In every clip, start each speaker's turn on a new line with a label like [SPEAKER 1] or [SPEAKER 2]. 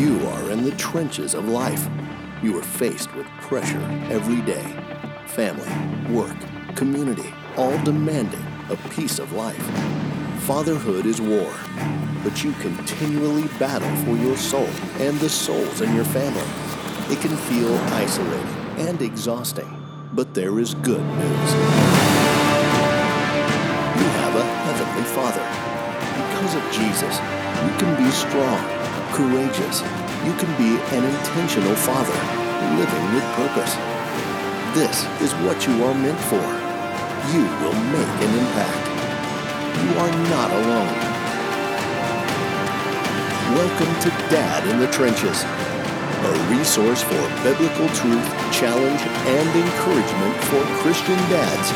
[SPEAKER 1] You are in the trenches of life. You are faced with pressure every day. Family, work, community, all demanding a piece of life. Fatherhood is war, but you continually battle for your soul and the souls in your family. It can feel isolating and exhausting, but there is good news. You have a Heavenly Father. Because of Jesus, you can be strong, courageous. You can be an intentional father, living with purpose. This is what you are meant for. You will make an impact. You are not alone. Welcome to Dad in the Trenches, a resource for biblical truth, challenge, and encouragement for Christian dads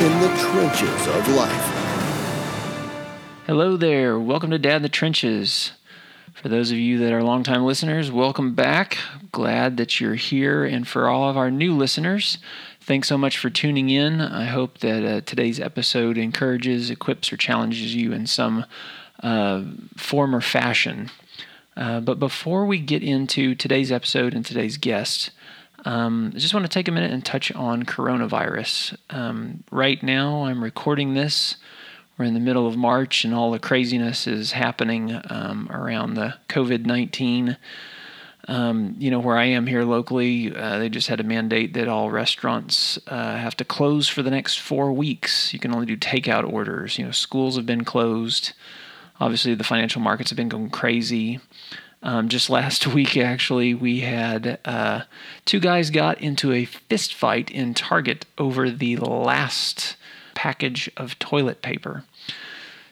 [SPEAKER 1] in the trenches of life.
[SPEAKER 2] Hello there. Welcome to Dad in the Trenches. For those of you that are longtime listeners, welcome back. Glad that you're here. And for all of our new listeners, thanks so much for tuning in. I hope that uh, today's episode encourages, equips, or challenges you in some uh, form or fashion. Uh, but before we get into today's episode and today's guest, um, I just want to take a minute and touch on coronavirus. Um, right now, I'm recording this. We're in the middle of March, and all the craziness is happening um, around the COVID 19. Um, you know, where I am here locally, uh, they just had a mandate that all restaurants uh, have to close for the next four weeks. You can only do takeout orders. You know, schools have been closed. Obviously, the financial markets have been going crazy. Um, just last week, actually, we had uh, two guys got into a fist fight in Target over the last package of toilet paper.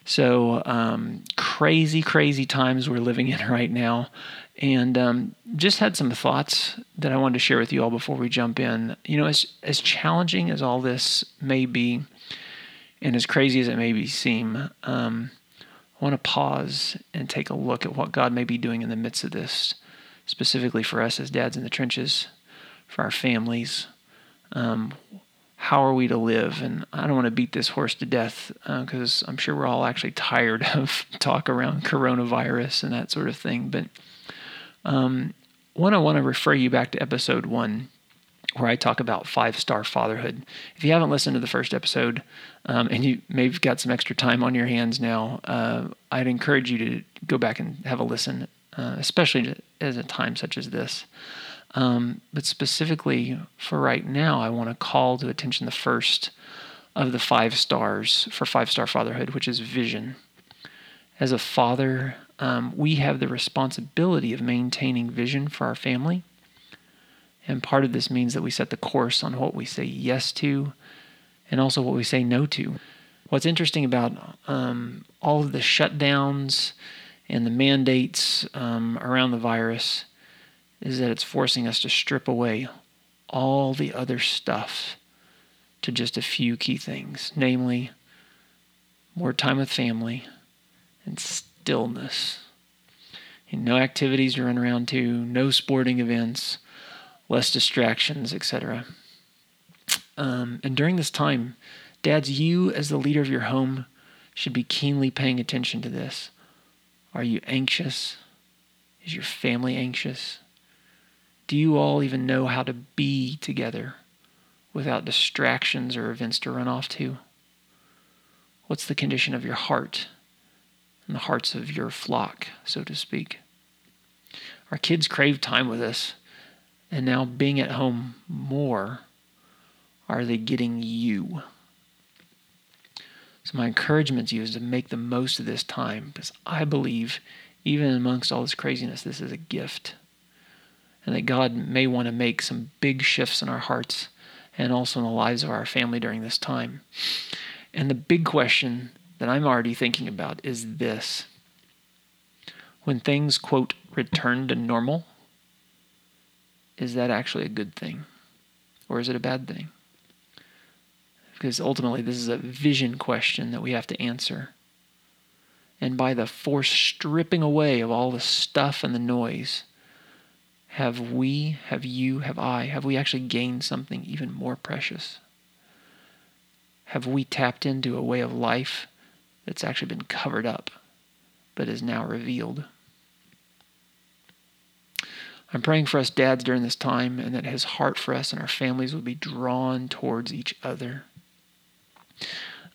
[SPEAKER 2] So, um, crazy, crazy times we're living in right now. And um, just had some thoughts that I wanted to share with you all before we jump in. You know, as, as challenging as all this may be, and as crazy as it may be seem, um, I want to pause and take a look at what God may be doing in the midst of this, specifically for us as dads in the trenches, for our families. How are we to live? And I don't want to beat this horse to death because uh, I'm sure we're all actually tired of talk around coronavirus and that sort of thing. But um, one, I want to refer you back to episode one where I talk about five star fatherhood. If you haven't listened to the first episode um, and you maybe got some extra time on your hands now, uh, I'd encourage you to go back and have a listen, uh, especially at a time such as this. Um, but specifically for right now, I want to call to attention the first of the five stars for five star fatherhood, which is vision. As a father, um, we have the responsibility of maintaining vision for our family. And part of this means that we set the course on what we say yes to and also what we say no to. What's interesting about um, all of the shutdowns and the mandates um, around the virus is that it's forcing us to strip away all the other stuff to just a few key things, namely more time with family and stillness. And no activities to run around to, no sporting events, less distractions, etc. Um, and during this time, dads, you as the leader of your home should be keenly paying attention to this. Are you anxious? Is your family anxious? Do you all even know how to be together without distractions or events to run off to? What's the condition of your heart and the hearts of your flock, so to speak? Our kids crave time with us, and now being at home more, are they getting you? So, my encouragement to you is to make the most of this time because I believe, even amongst all this craziness, this is a gift and that God may want to make some big shifts in our hearts and also in the lives of our family during this time. And the big question that I'm already thinking about is this when things, quote, return to normal, is that actually a good thing? Or is it a bad thing? Because ultimately, this is a vision question that we have to answer. And by the forced stripping away of all the stuff and the noise, have we, have you, have I, have we actually gained something even more precious? Have we tapped into a way of life that's actually been covered up, but is now revealed? I'm praying for us dads during this time and that his heart for us and our families will be drawn towards each other.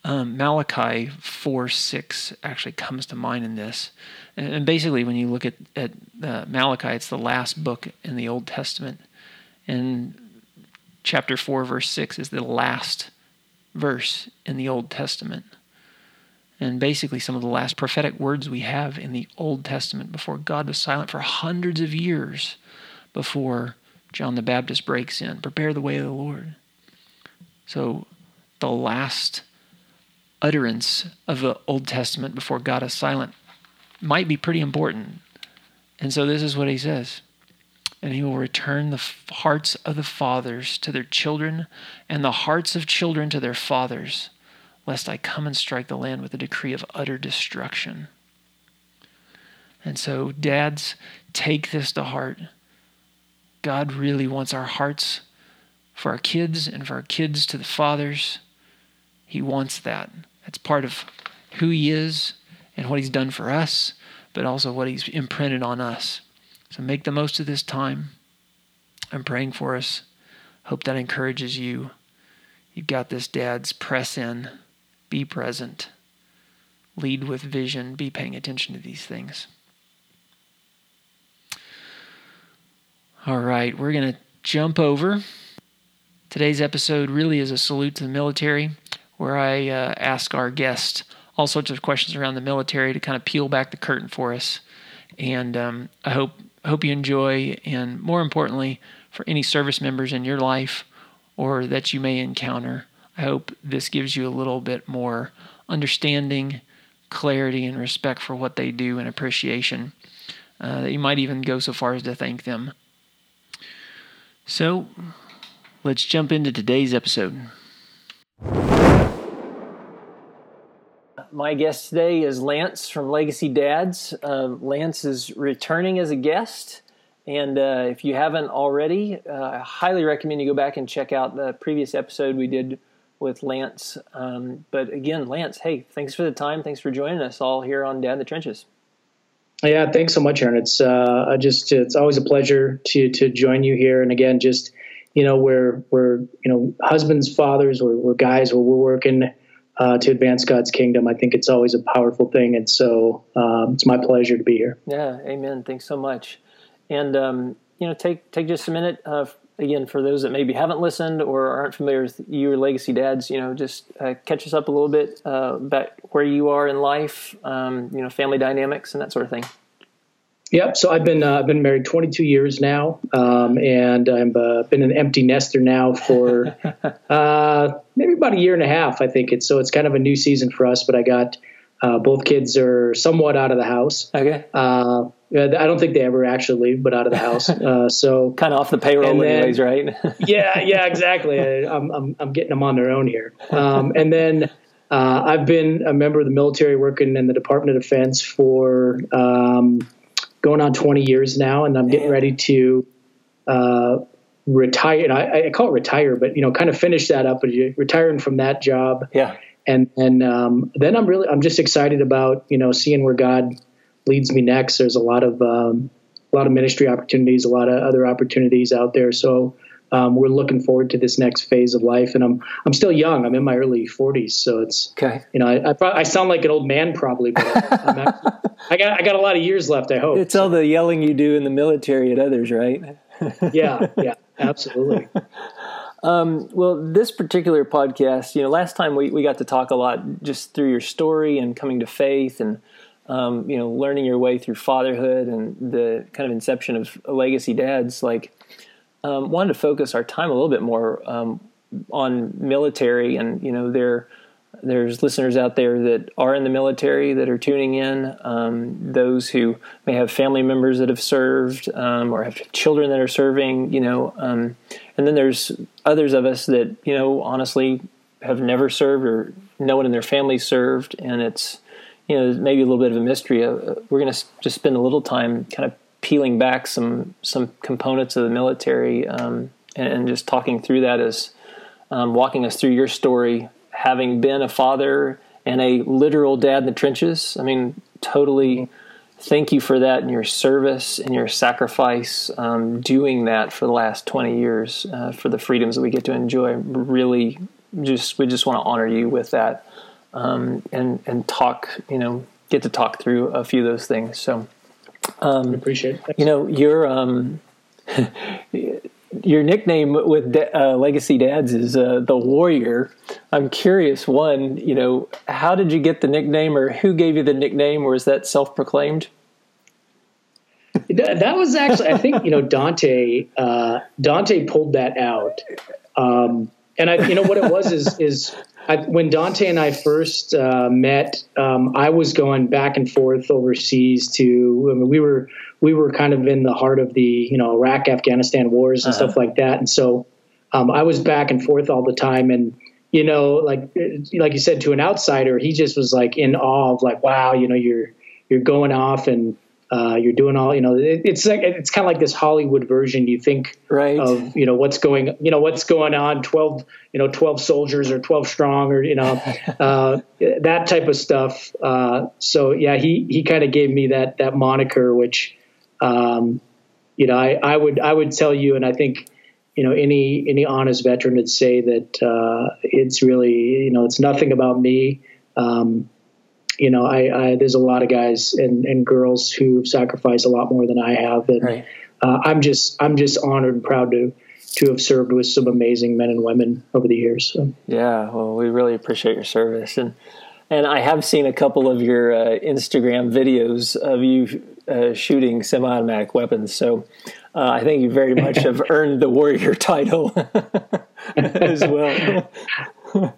[SPEAKER 2] Um, Malachi 4 6 actually comes to mind in this. And, and basically, when you look at, at uh, Malachi, it's the last book in the Old Testament. And chapter 4, verse 6 is the last verse in the Old Testament. And basically, some of the last prophetic words we have in the Old Testament before God was silent for hundreds of years before John the Baptist breaks in. Prepare the way of the Lord. So, the last utterance of the Old Testament before God is silent might be pretty important. And so, this is what he says and he will return the hearts of the fathers to their children, and the hearts of children to their fathers, lest I come and strike the land with a decree of utter destruction. And so, dads, take this to heart. God really wants our hearts for our kids and for our kids to the fathers. He wants that. That's part of who He is and what He's done for us, but also what He's imprinted on us. So make the most of this time. I'm praying for us. Hope that encourages you. You've got this, dads. Press in, be present, lead with vision, be paying attention to these things. All right, we're going to jump over. Today's episode really is a salute to the military, where I uh, ask our guests all sorts of questions around the military to kind of peel back the curtain for us. And um, I hope hope you enjoy, and more importantly, for any service members in your life or that you may encounter, I hope this gives you a little bit more understanding, clarity, and respect for what they do and appreciation. Uh, that you might even go so far as to thank them. So, let's jump into today's episode. My guest today is Lance from Legacy Dads. Um, Lance is returning as a guest. And uh, if you haven't already, uh, I highly recommend you go back and check out the previous episode we did with Lance. Um, but again, Lance, hey, thanks for the time. Thanks for joining us all here on Dad in the Trenches.
[SPEAKER 3] Yeah, thanks so much, Aaron. It's uh, just it's always a pleasure to to join you here. And again, just you know, we're we're you know husbands, fathers, we're, we're guys, where we're working uh, to advance God's kingdom. I think it's always a powerful thing, and so um, it's my pleasure to be here.
[SPEAKER 2] Yeah, Amen. Thanks so much. And um, you know, take take just a minute. Uh, again, for those that maybe haven't listened or aren't familiar with you or Legacy Dads, you know, just uh, catch us up a little bit uh, about where you are in life, um, you know, family dynamics and that sort of thing.
[SPEAKER 3] Yep. So I've been uh, I've been married 22 years now, um, and I've uh, been an empty nester now for uh, maybe about a year and a half. I think it's so it's kind of a new season for us. But I got uh, both kids are somewhat out of the house.
[SPEAKER 2] Okay.
[SPEAKER 3] Uh, I don't think they ever actually leave, but out of the house. Uh, so
[SPEAKER 2] kind of off the payroll, then, anyways, right?
[SPEAKER 3] yeah. Yeah. Exactly. I, am I'm I'm getting them on their own here, um, and then. I've been a member of the military working in the Department of Defense for um, going on 20 years now, and I'm getting ready to uh, retire. I, I, call it retire, but you know, kind of finish that up. But retiring from that job.
[SPEAKER 2] Yeah.
[SPEAKER 3] And and um, then I'm really I'm just excited about you know seeing where God leads me next. There's a lot of um, a lot of ministry opportunities, a lot of other opportunities out there. So um, we're looking forward to this next phase of life. And I'm I'm still young. I'm in my early 40s, so it's
[SPEAKER 2] okay.
[SPEAKER 3] You know, I, I, I sound like an old man probably, but actually, i got I got a lot of years left. I hope
[SPEAKER 2] it's so. all the yelling you do in the military at others, right?
[SPEAKER 3] yeah, yeah, absolutely.
[SPEAKER 2] Um, well, this particular podcast, you know, last time we, we got to talk a lot just through your story and coming to faith and, um, you know, learning your way through fatherhood and the kind of inception of Legacy Dads. Like, um, wanted to focus our time a little bit more um, on military, and you know, there there's listeners out there that are in the military that are tuning in. Um, those who may have family members that have served um, or have children that are serving. You know, um, and then there's others of us that you know honestly have never served or no one in their family served, and it's you know maybe a little bit of a mystery. Uh, we're going to just spend a little time kind of peeling back some some components of the military um, and, and, just talking through that as um, walking us through your story, having been a father and a literal dad in the trenches. I mean, totally
[SPEAKER 4] thank you for that and your service and your sacrifice, um, doing that for the last 20 years uh, for the freedoms that we get to enjoy. Really, just we just want to honor you with that um, and and talk. You know, get to talk through a few of those things. So,
[SPEAKER 3] um, appreciate.
[SPEAKER 4] It. You know, your um, your nickname with uh, Legacy Dads is uh, the Warrior. I'm curious. One, you know, how did you get the nickname, or who gave you the nickname, or is that self-proclaimed?
[SPEAKER 3] that was actually, I think, you know, Dante. Uh, Dante pulled that out, um, and I, you know, what it was is is I, when Dante and I first uh, met, um, I was going back and forth overseas to. I mean, we were we were kind of in the heart of the you know Iraq Afghanistan wars and uh-huh. stuff like that, and so um, I was back and forth all the time, and you know, like like you said, to an outsider, he just was like in awe of like, wow, you know, you're you're going off and uh, you're doing all you know it, it's like it's kind of like this hollywood version you think
[SPEAKER 4] right.
[SPEAKER 3] of you know what's going you know what's going on 12 you know 12 soldiers or 12 strong or you know uh, that type of stuff uh, so yeah he he kind of gave me that that moniker which um, you know I, I would i would tell you and i think you know any any honest veteran would say that uh, it's really you know it's nothing about me um, you know, I, I, there's a lot of guys and, and girls who've sacrificed a lot more than I have, and right. uh, I'm just I'm just honored and proud to to have served with some amazing men and women over the years. So.
[SPEAKER 4] Yeah, well, we really appreciate your service, and and I have seen a couple of your uh, Instagram videos of you uh, shooting semi-automatic weapons. So uh, I think you very much have earned the warrior title as well.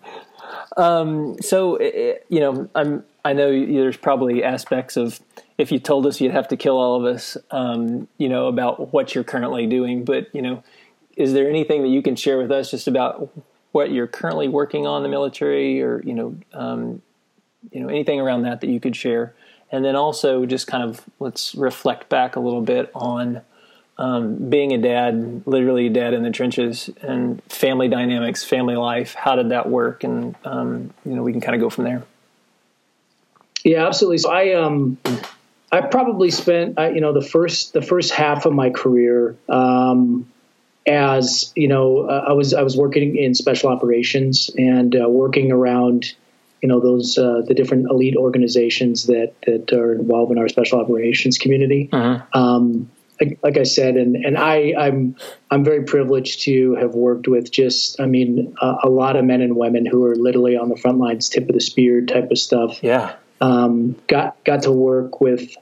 [SPEAKER 4] um, so you know, I'm I know there's probably aspects of if you told us you'd have to kill all of us, um, you know, about what you're currently doing. But you know, is there anything that you can share with us just about what you're currently working on the military, or you know, um, you know, anything around that that you could share? And then also just kind of let's reflect back a little bit on um, being a dad, literally a dad in the trenches, and family dynamics, family life. How did that work? And um, you know, we can kind of go from there.
[SPEAKER 3] Yeah, absolutely. So I um I probably spent uh, you know the first the first half of my career um, as you know uh, I was I was working in special operations and uh, working around you know those uh, the different elite organizations that that are involved in our special operations community. Uh-huh. Um, like, like, I said, and and I I'm I'm very privileged to have worked with just I mean a lot of men and women who are literally on the front lines, tip of the spear type of stuff.
[SPEAKER 4] Yeah
[SPEAKER 3] um, got got to work with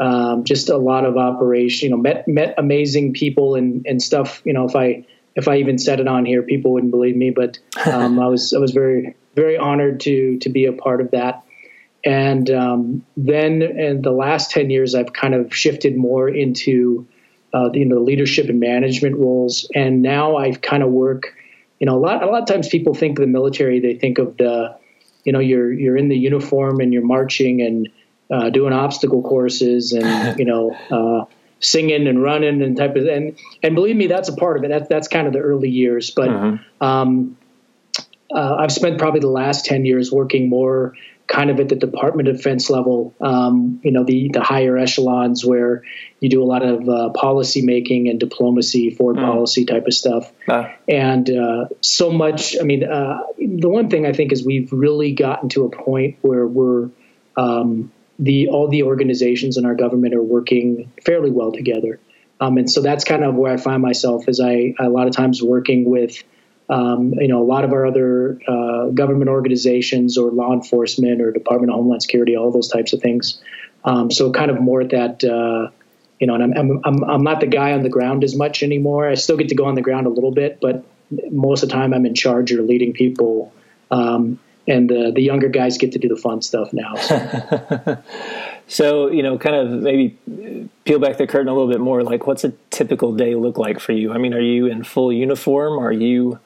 [SPEAKER 3] um, just a lot of operation. You know, met met amazing people and and stuff. You know, if I if I even said it on here, people wouldn't believe me. But um, I was I was very very honored to to be a part of that. And um, then in the last ten years, I've kind of shifted more into uh, the, you know the leadership and management roles. And now I kind of work. You know, a lot a lot of times people think of the military. They think of the you know you're you're in the uniform and you're marching and uh, doing obstacle courses and you know uh, singing and running and type of and and believe me that's a part of it that's that's kind of the early years but uh-huh. um, uh, I've spent probably the last 10 years working more kind of at the Department of Defense level, um, you know, the, the higher echelons where you do a lot of uh, policy making and diplomacy, foreign mm. policy type of stuff. Uh. And uh, so much, I mean, uh, the one thing I think is we've really gotten to a point where we're, um, the all the organizations in our government are working fairly well together. Um, and so that's kind of where I find myself as I, a lot of times working with um, you know, a lot of our other uh, government organizations or law enforcement or Department of Homeland Security, all those types of things. Um, so kind of more at that, uh, you know, and I'm, I'm, I'm, I'm not the guy on the ground as much anymore. I still get to go on the ground a little bit, but most of the time I'm in charge or leading people. Um, and the, the younger guys get to do the fun stuff now.
[SPEAKER 4] So. so. you know, kind of maybe peel back the curtain a little bit more. Like, what's a typical day look like for you? I mean, are you in full uniform? Are you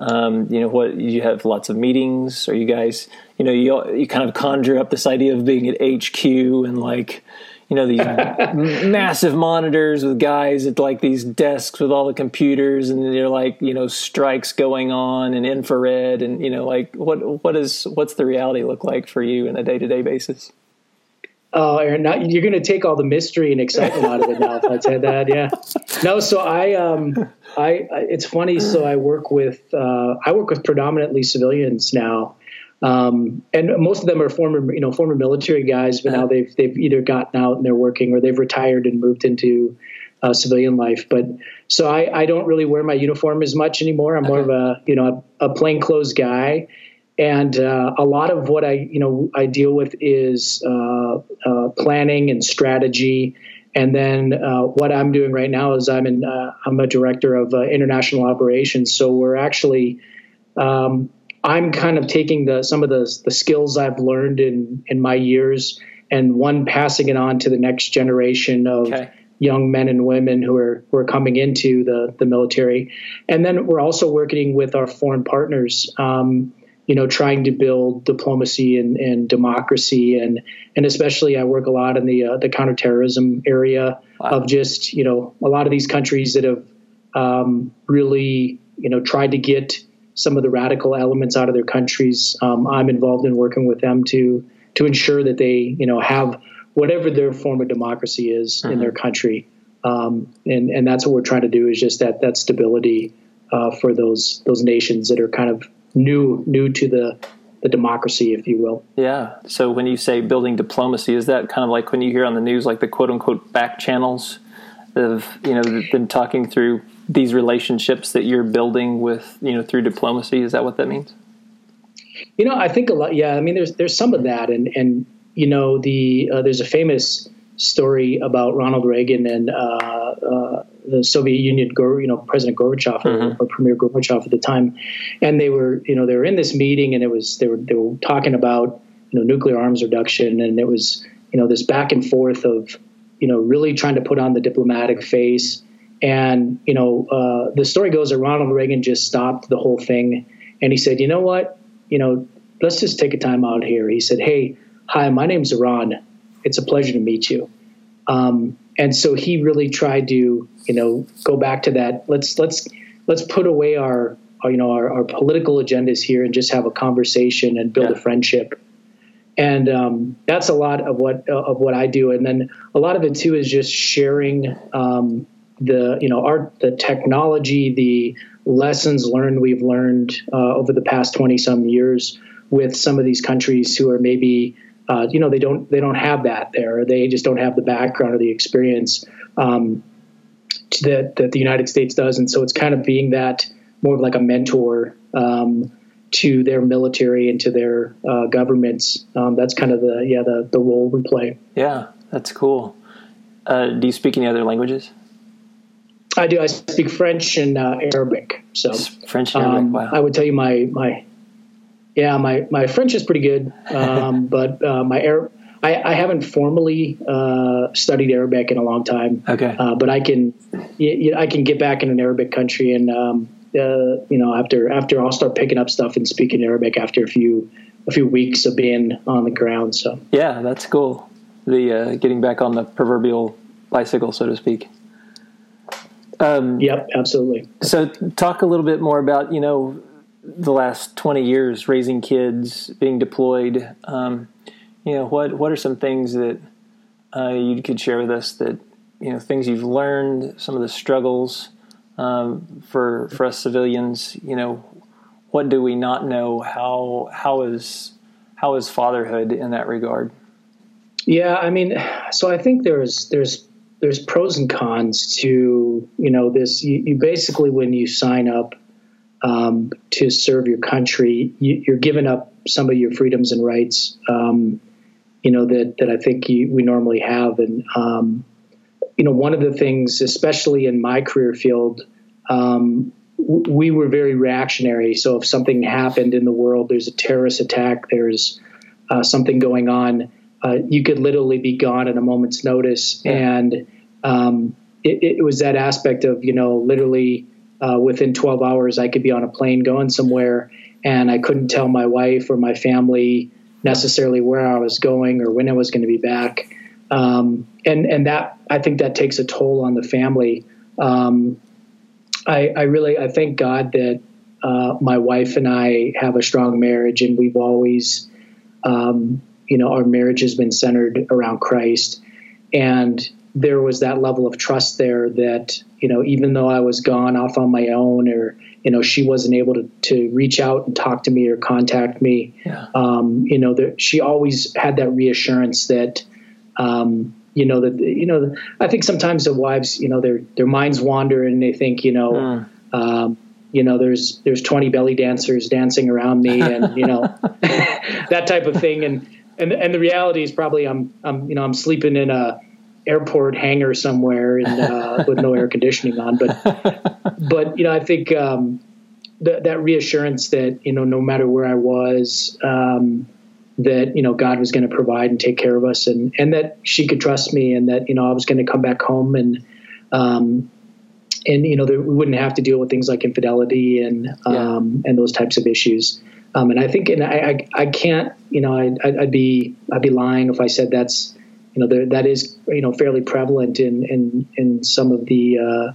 [SPEAKER 4] um, you know what you have lots of meetings. Or you guys you know you you kind of conjure up this idea of being at HQ and like you know these massive monitors with guys at like these desks with all the computers and they're like you know strikes going on and infrared and you know like what what is what's the reality look like for you in a day-to-day basis
[SPEAKER 3] Oh, Aaron, now you're going to take all the mystery and excitement out of it now. If I said that, yeah. No, so I, um, I, it's funny. So I work with, uh, I work with predominantly civilians now, um, and most of them are former, you know, former military guys, but now they've they've either gotten out and they're working, or they've retired and moved into uh, civilian life. But so I, I don't really wear my uniform as much anymore. I'm more of a, you know, a, a plainclothes guy and uh, a lot of what I you know I deal with is uh, uh, planning and strategy. And then uh, what I'm doing right now is I'm in uh, I'm a director of uh, international operations. So we're actually um, I'm kind of taking the some of the the skills I've learned in in my years and one passing it on to the next generation of. Okay young men and women who are who are coming into the the military, and then we're also working with our foreign partners. Um, you know, trying to build diplomacy and, and democracy, and and especially I work a lot in the uh, the counterterrorism area wow. of just you know a lot of these countries that have um, really you know tried to get some of the radical elements out of their countries. Um, I'm involved in working with them to to ensure that they you know have whatever their form of democracy is mm-hmm. in their country, um, and and that's what we're trying to do is just that that stability uh, for those those nations that are kind of new new to the the democracy, if you will.
[SPEAKER 2] Yeah. So when you say building diplomacy, is that kind of like when you hear on the news, like the quote unquote back channels of you know them talking through these relationships that you're building with you know through diplomacy? Is that what that means?
[SPEAKER 3] You know, I think a lot. Yeah, I mean, there's there's some of that, and and you know, the uh, there's a famous story about Ronald Reagan and uh, uh, the Soviet Union, you know, President Gorbachev mm-hmm. or, or, Premier Gorbachev at the time, and they were, you know, they were in this meeting and it was they were they were talking about you know nuclear arms reduction and it was you know this back and forth of you know really trying to put on the diplomatic face and you know uh, the story goes that Ronald Reagan just stopped the whole thing and he said, you know what, you know, let's just take a time out here. He said, hey, hi, my name's Ron. it's a pleasure to meet you. Um, and so he really tried to, you know, go back to that. Let's let's let's put away our, our you know our, our, political agendas here and just have a conversation and build yeah. a friendship. And um, that's a lot of what uh, of what I do. And then a lot of it too is just sharing um, the you know our the technology, the lessons learned we've learned uh, over the past twenty some years with some of these countries who are maybe uh, you know they don't they don't have that there. They just don't have the background or the experience um, that that the United States does, and so it's kind of being that more of like a mentor um, to their military and to their uh, governments. Um, that's kind of the yeah the the role we play.
[SPEAKER 2] Yeah, that's cool. Uh, do you speak any other languages?
[SPEAKER 3] I do. I speak French and uh, Arabic. So
[SPEAKER 2] French and Arabic. Um, wow.
[SPEAKER 3] I would tell you my my yeah, my, my French is pretty good, um, but uh, my Arab, I, I haven't formally uh, studied Arabic in a long time.
[SPEAKER 2] Okay,
[SPEAKER 3] uh, but I can you, I can get back in an Arabic country, and um, uh, you know after after I'll start picking up stuff and speaking Arabic after a few a few weeks of being on the ground. So
[SPEAKER 2] yeah, that's cool. The uh, getting back on the proverbial bicycle, so to speak.
[SPEAKER 3] Um, yep, absolutely.
[SPEAKER 2] So, talk a little bit more about you know the last 20 years raising kids being deployed um, you know what what are some things that uh, you could share with us that you know things you've learned some of the struggles um, for for us civilians? You know what do we not know? How how is how is fatherhood in that regard?
[SPEAKER 3] Yeah i mean so i think there's there's there's pros and cons to you know this. You, you basically when you sign up um, to serve your country, you, are giving up some of your freedoms and rights, um, you know, that, that I think you, we normally have. And, um, you know, one of the things, especially in my career field, um, w- we were very reactionary. So if something happened in the world, there's a terrorist attack, there's uh, something going on, uh, you could literally be gone at a moment's notice. Yeah. And um, it, it was that aspect of, you know, literally – uh, within 12 hours, I could be on a plane going somewhere, and I couldn't tell my wife or my family necessarily where I was going or when I was going to be back. Um, and and that I think that takes a toll on the family. Um, I, I, really I thank God that uh, my wife and I have a strong marriage, and we've always, um, you know, our marriage has been centered around Christ. And there was that level of trust there that, you know, even though I was gone off on my own or, you know, she wasn't able to, to reach out and talk to me or contact me, yeah. um, you know, there, she always had that reassurance that, um, you know, that, you know, I think sometimes the wives, you know, their, their minds wander and they think, you know, mm. um, you know there's there's 20 belly dancers dancing around me and you know that type of thing and and and the reality is probably I'm I'm you know I'm sleeping in a airport hangar somewhere and uh, with no air conditioning on but but you know I think um, that that reassurance that you know no matter where I was um, that you know God was going to provide and take care of us and and that she could trust me and that you know I was going to come back home and um, and you know there, we wouldn't have to deal with things like infidelity and um, and those types of issues. Um, and I think, and I, I, I can't, you know, I, I'd be, I'd be lying if I said that's, you know, there, that is, you know, fairly prevalent in, in, in some of the, uh,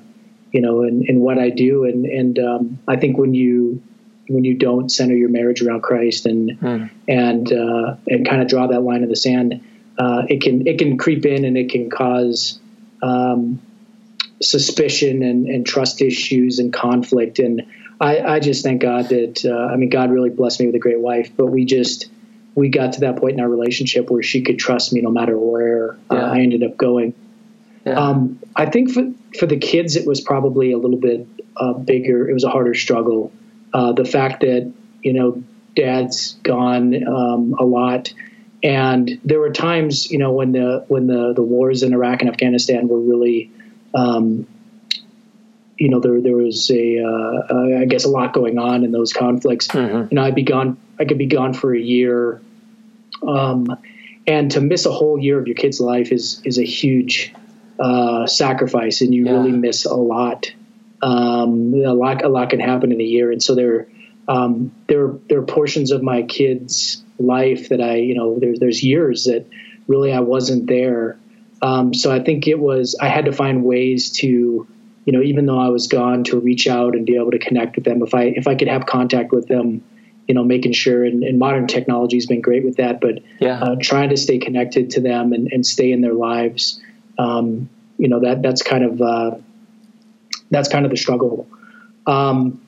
[SPEAKER 3] you know, in, in what I do. And, and, um, I think when you, when you don't center your marriage around Christ and, mm. and, uh, and kind of draw that line in the sand, uh, it can, it can creep in and it can cause, um, suspicion and, and trust issues and conflict. And I, I just thank God that, uh, I mean, God really blessed me with a great wife, but we just, we got to that point in our relationship where she could trust me no matter where uh, I ended up going. Yeah. Um, I think for, for the kids, it was probably a little bit uh, bigger. It was a harder struggle. Uh, the fact that, you know, dad's gone um, a lot. And there were times, you know, when the when the, the wars in Iraq and Afghanistan were really um, you know, there there was a, uh, uh, I guess, a lot going on in those conflicts. Mm-hmm. You know, I'd be gone. I could be gone for a year, um, and to miss a whole year of your kid's life is is a huge uh, sacrifice, and you yeah. really miss a lot. Um, a lot a lot can happen in a year, and so there um, there there are portions of my kid's life that I you know there's there's years that really I wasn't there um, so I think it was I had to find ways to, you know, even though I was gone, to reach out and be able to connect with them. If I if I could have contact with them, you know, making sure and, and modern technology has been great with that, but yeah. uh, trying to stay connected to them and, and stay in their lives, um, you know, that that's kind of uh, that's kind of the struggle. Um,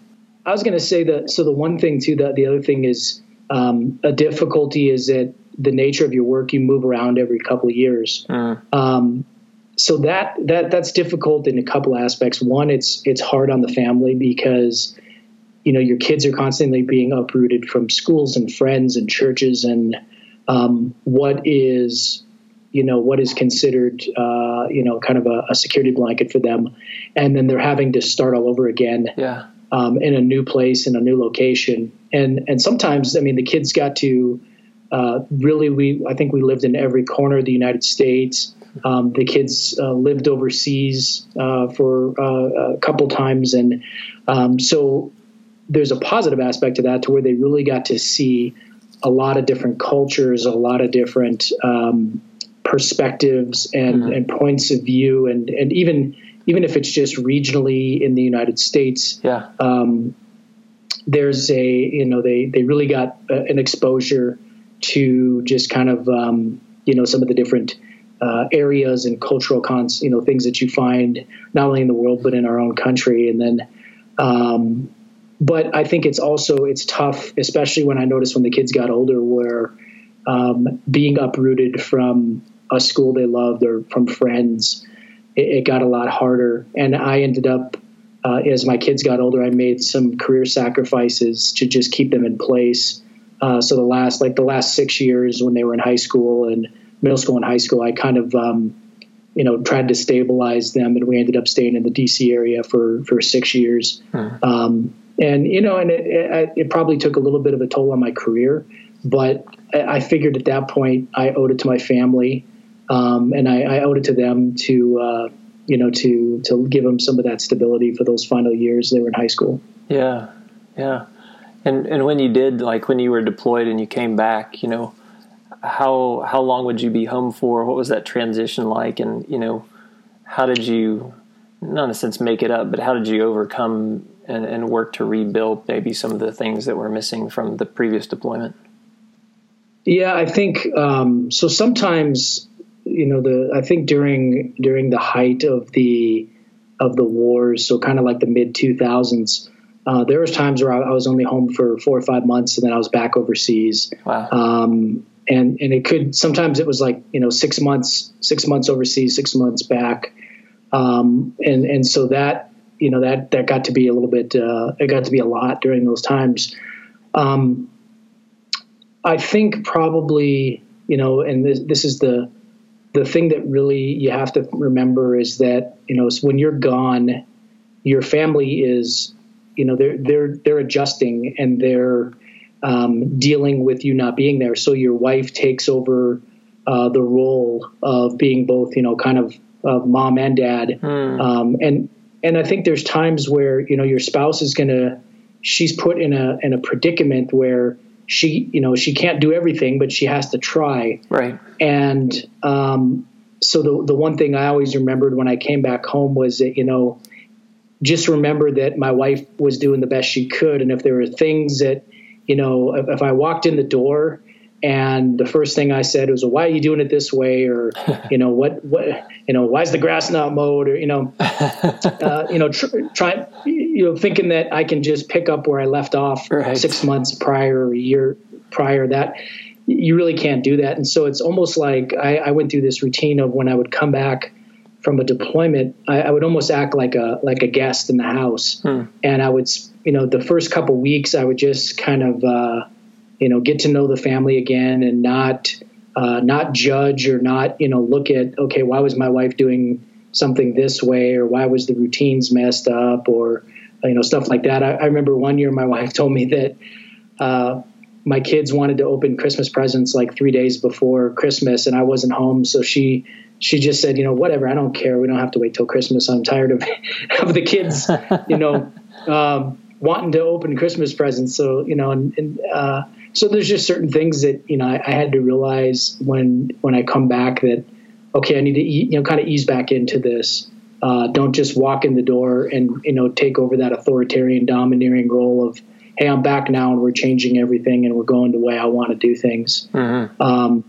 [SPEAKER 3] I was going to say that. So the one thing too, that the other thing is um, a difficulty is that the nature of your work, you move around every couple of years. Mm. Um, so that that that's difficult in a couple aspects. One, it's it's hard on the family because you know your kids are constantly being uprooted from schools and friends and churches and um, what is you know what is considered uh, you know kind of a, a, security blanket for them, and then they're having to start all over again.
[SPEAKER 2] Yeah.
[SPEAKER 3] Um, in a new place in a new location, and and sometimes I mean the kids got to uh, really, we I think we lived in every corner of the United States. Um, the kids uh, lived overseas uh, for uh, a couple times, and um, so there's a positive aspect to that, to where they really got to see a lot of different cultures, a lot of different um, perspectives and, mm-hmm. and points of view, and and even even if it's just regionally in the United States,
[SPEAKER 2] yeah.
[SPEAKER 3] Um, there's a you know they they really got uh, an exposure to just kind of um, you know some of the different uh, areas and cultural cons you know things that you find not only in the world but in our own country and then um, but I think it's also it's tough especially when I noticed when the kids got older where um, being uprooted from a school they loved or from friends it, it got a lot harder and I ended up uh, as my kids got older I made some career sacrifices to just keep them in place uh, so the last like the last six years when they were in high school and middle school and high school, I kind of um, you know tried to stabilize them, and we ended up staying in the DC area for for six years. Hmm. Um, and you know, and it, it, it, probably took a little bit of a toll on my career, but I figured at that point I owed it to my family, um, and I, I, owed it to them to uh, you know to to give them some of that stability for those final years they were in high school.
[SPEAKER 2] Yeah, yeah. And and when you did, like when you were deployed and you came back, you know, how how long would you be home for? What was that transition like? And you know, how did you, not in a sense, make it up, but how did you overcome and, and work to rebuild maybe some of the things that were missing from the previous deployment?
[SPEAKER 3] Yeah, I think um, so. Sometimes, you know, the I think during during the height of the of the wars, so kind of like the mid two thousands, uh, there was times where I, I, was only home for four or five months, and then I was back overseas.
[SPEAKER 2] Wow.
[SPEAKER 3] Um, and and it could sometimes it was like you know six months, six months overseas, six months back, um, and and so that you know that that got to be a little bit uh, it got to be a lot during those times. Um, I think probably you know, and this this is the the thing that really you have to remember is that you know when you're gone, your family is you know they're they're they're adjusting and they're um, dealing with you not being there. So your wife takes over uh, the role of being both you know kind of of mom and dad,
[SPEAKER 2] mm.
[SPEAKER 3] um, and and I think there's times where you know your spouse is gonna she's put in a in a predicament where she you know she can't do everything but she has to try
[SPEAKER 2] right
[SPEAKER 3] and um, so the the one thing I always remembered when I came back home was that you know just remember that my wife was doing the best she could. And if there were things that, you know, if, if I walked in the door and the first thing I said was, well, why are you doing it this way? Or, you know, what, what, you know, why is the grass not mowed? Or, you know, uh, you know, tr- try, you know, thinking that I can just pick up where I left off
[SPEAKER 2] right.
[SPEAKER 3] six months prior or a year prior that you really can't do that. And so it's almost like I, I went through this routine of when I would come back from a deployment, I, I, would almost act like a like a guest in the house,
[SPEAKER 2] hmm.
[SPEAKER 3] and I would, you know, the first couple weeks I would just kind of, uh, you know, get to know the family again and not uh, not judge or not, you know, look at okay, why was my wife doing something this way or why was the routines messed up or you know stuff like that. I, I remember one year my wife told me that. Uh, my kids wanted to open Christmas presents like three days before Christmas, and I wasn't home, so she she just said, you know, whatever, I don't care. We don't have to wait till Christmas. I'm tired of of the kids, you know, um, wanting to open Christmas presents. So you know, and, and uh, so there's just certain things that you know I, I, had to realize when when I come back that okay, I need to you know kind of ease back into this. Uh, don't just walk in the door and you know take over that authoritarian, domineering role of hey, I'm back now and we're changing everything and we're going the way I want to do things.
[SPEAKER 2] Mm-hmm.
[SPEAKER 3] Um,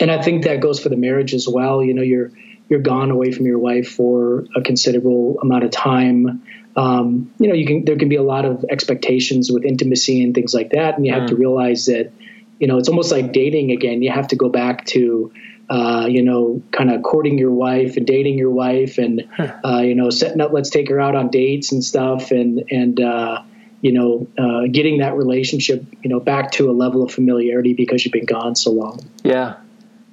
[SPEAKER 3] and I think that goes for the marriage as well. You know, you're you're gone away from your wife for a considerable amount of time. Um, you know, you can there can be a lot of expectations with intimacy and things like that, and you have mm. to realize that you know it's almost like dating again. You have to go back to uh, you know, kind of courting your wife and dating your wife, and uh, you know, setting up. Let's take her out on dates and stuff, and and uh, you know, uh, getting that relationship, you know, back to a level of familiarity because you've been gone so long.
[SPEAKER 2] Yeah,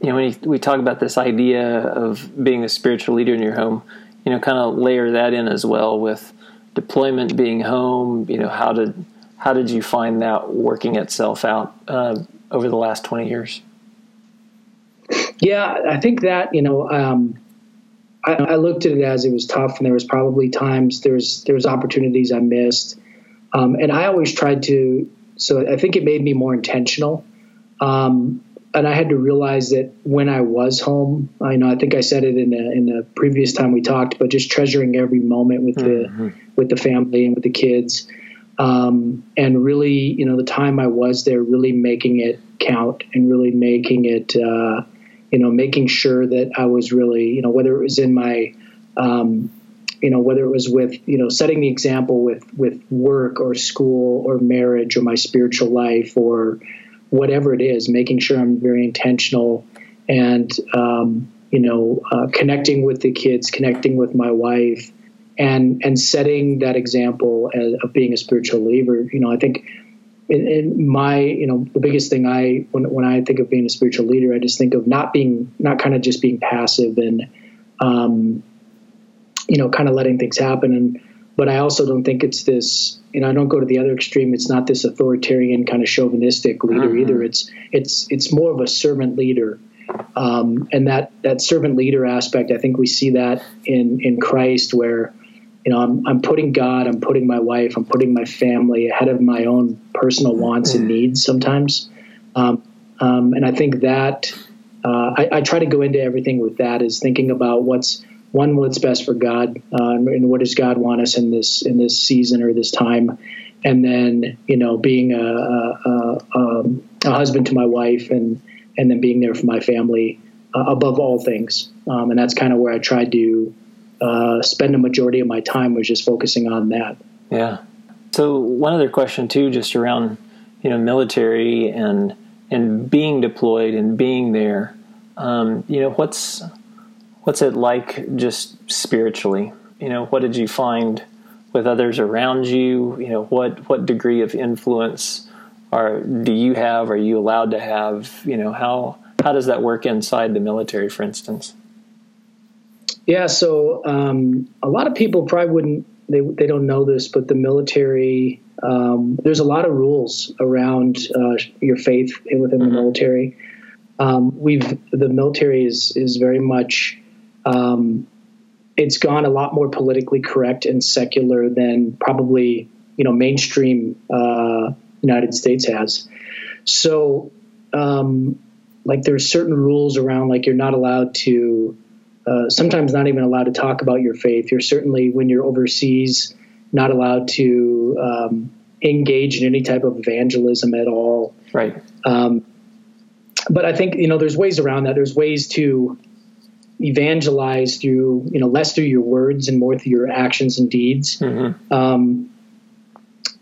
[SPEAKER 2] you know, when you, we talk about this idea of being a spiritual leader in your home, you know, kind of layer that in as well with deployment being home. You know, how did how did you find that working itself out uh, over the last twenty years?
[SPEAKER 3] Yeah, I think that you know, um, I, I, looked at it as it was tough, and there was probably times there's there's opportunities I missed, um, and I always tried to. So I think it made me more intentional. Um, and I had to realize that when I was home, I know I think I said it in a, in a previous time we talked, but just treasuring every moment with mm-hmm. the with the family and with the kids, um, and really, you know, the time I was there, really making it count and really making it, uh, you know, making sure that I was really, you know, whether it was in my um, you know whether it was with you know setting the example with with work or school or marriage or my spiritual life or whatever it is, making sure I'm very intentional and, um, you know, uh, connecting with the kids, connecting with my wife, and and setting that example as, of being a spiritual leader. You know, I think in, in, my, you know, the biggest thing I when when I think of being a spiritual leader, I just think of not being not kind of just being passive and, um, you know, kind of letting things happen and but I also don't think it's this. You know, I don't go to the other extreme. It's not this authoritarian kind of chauvinistic leader mm-hmm. either. It's it's it's more of a servant leader, um, and that that servant leader aspect. I think we see that in in Christ, where you know I'm I'm putting God, I'm putting my wife, I'm putting my family ahead of my own personal wants mm-hmm. and needs sometimes, um, um, and I think that uh, I, I try to go into everything with that is thinking about what's one what's best for God uh, and what does God want us in this in this season or this time, and then you know being a, a, a, um, a husband to my wife and and then being there for my family uh, above all things, um, and that's kind of where I tried to uh, spend a majority of my time was just focusing on that.
[SPEAKER 4] Yeah. So one other question too, just around you know military and and being deployed and being there. Um, you know what's what's it like just spiritually? You know what did you find with others around you? You know what what degree of influence are do you have? Are you allowed to have? You know how how does that work inside the military, for instance?
[SPEAKER 3] Yeah, so um, a lot of people probably wouldn't they they don't know this, but the military um, there's a lot of rules around uh, your faith within mm-hmm. the military. Um, we've the military is is very much um, it's gone a lot more politically correct and secular than probably you know mainstream uh, United States has. So um, like there's certain rules around like you're not allowed to uh, sometimes not even allowed to talk about your faith. You're certainly, when you're overseas, not allowed to um, engage in any type of evangelism at all.
[SPEAKER 4] Right.
[SPEAKER 3] Um, but I think you know there's ways around that. There's ways to evangelize through you know less through your words and more through your actions and deeds. Mm-hmm. Um,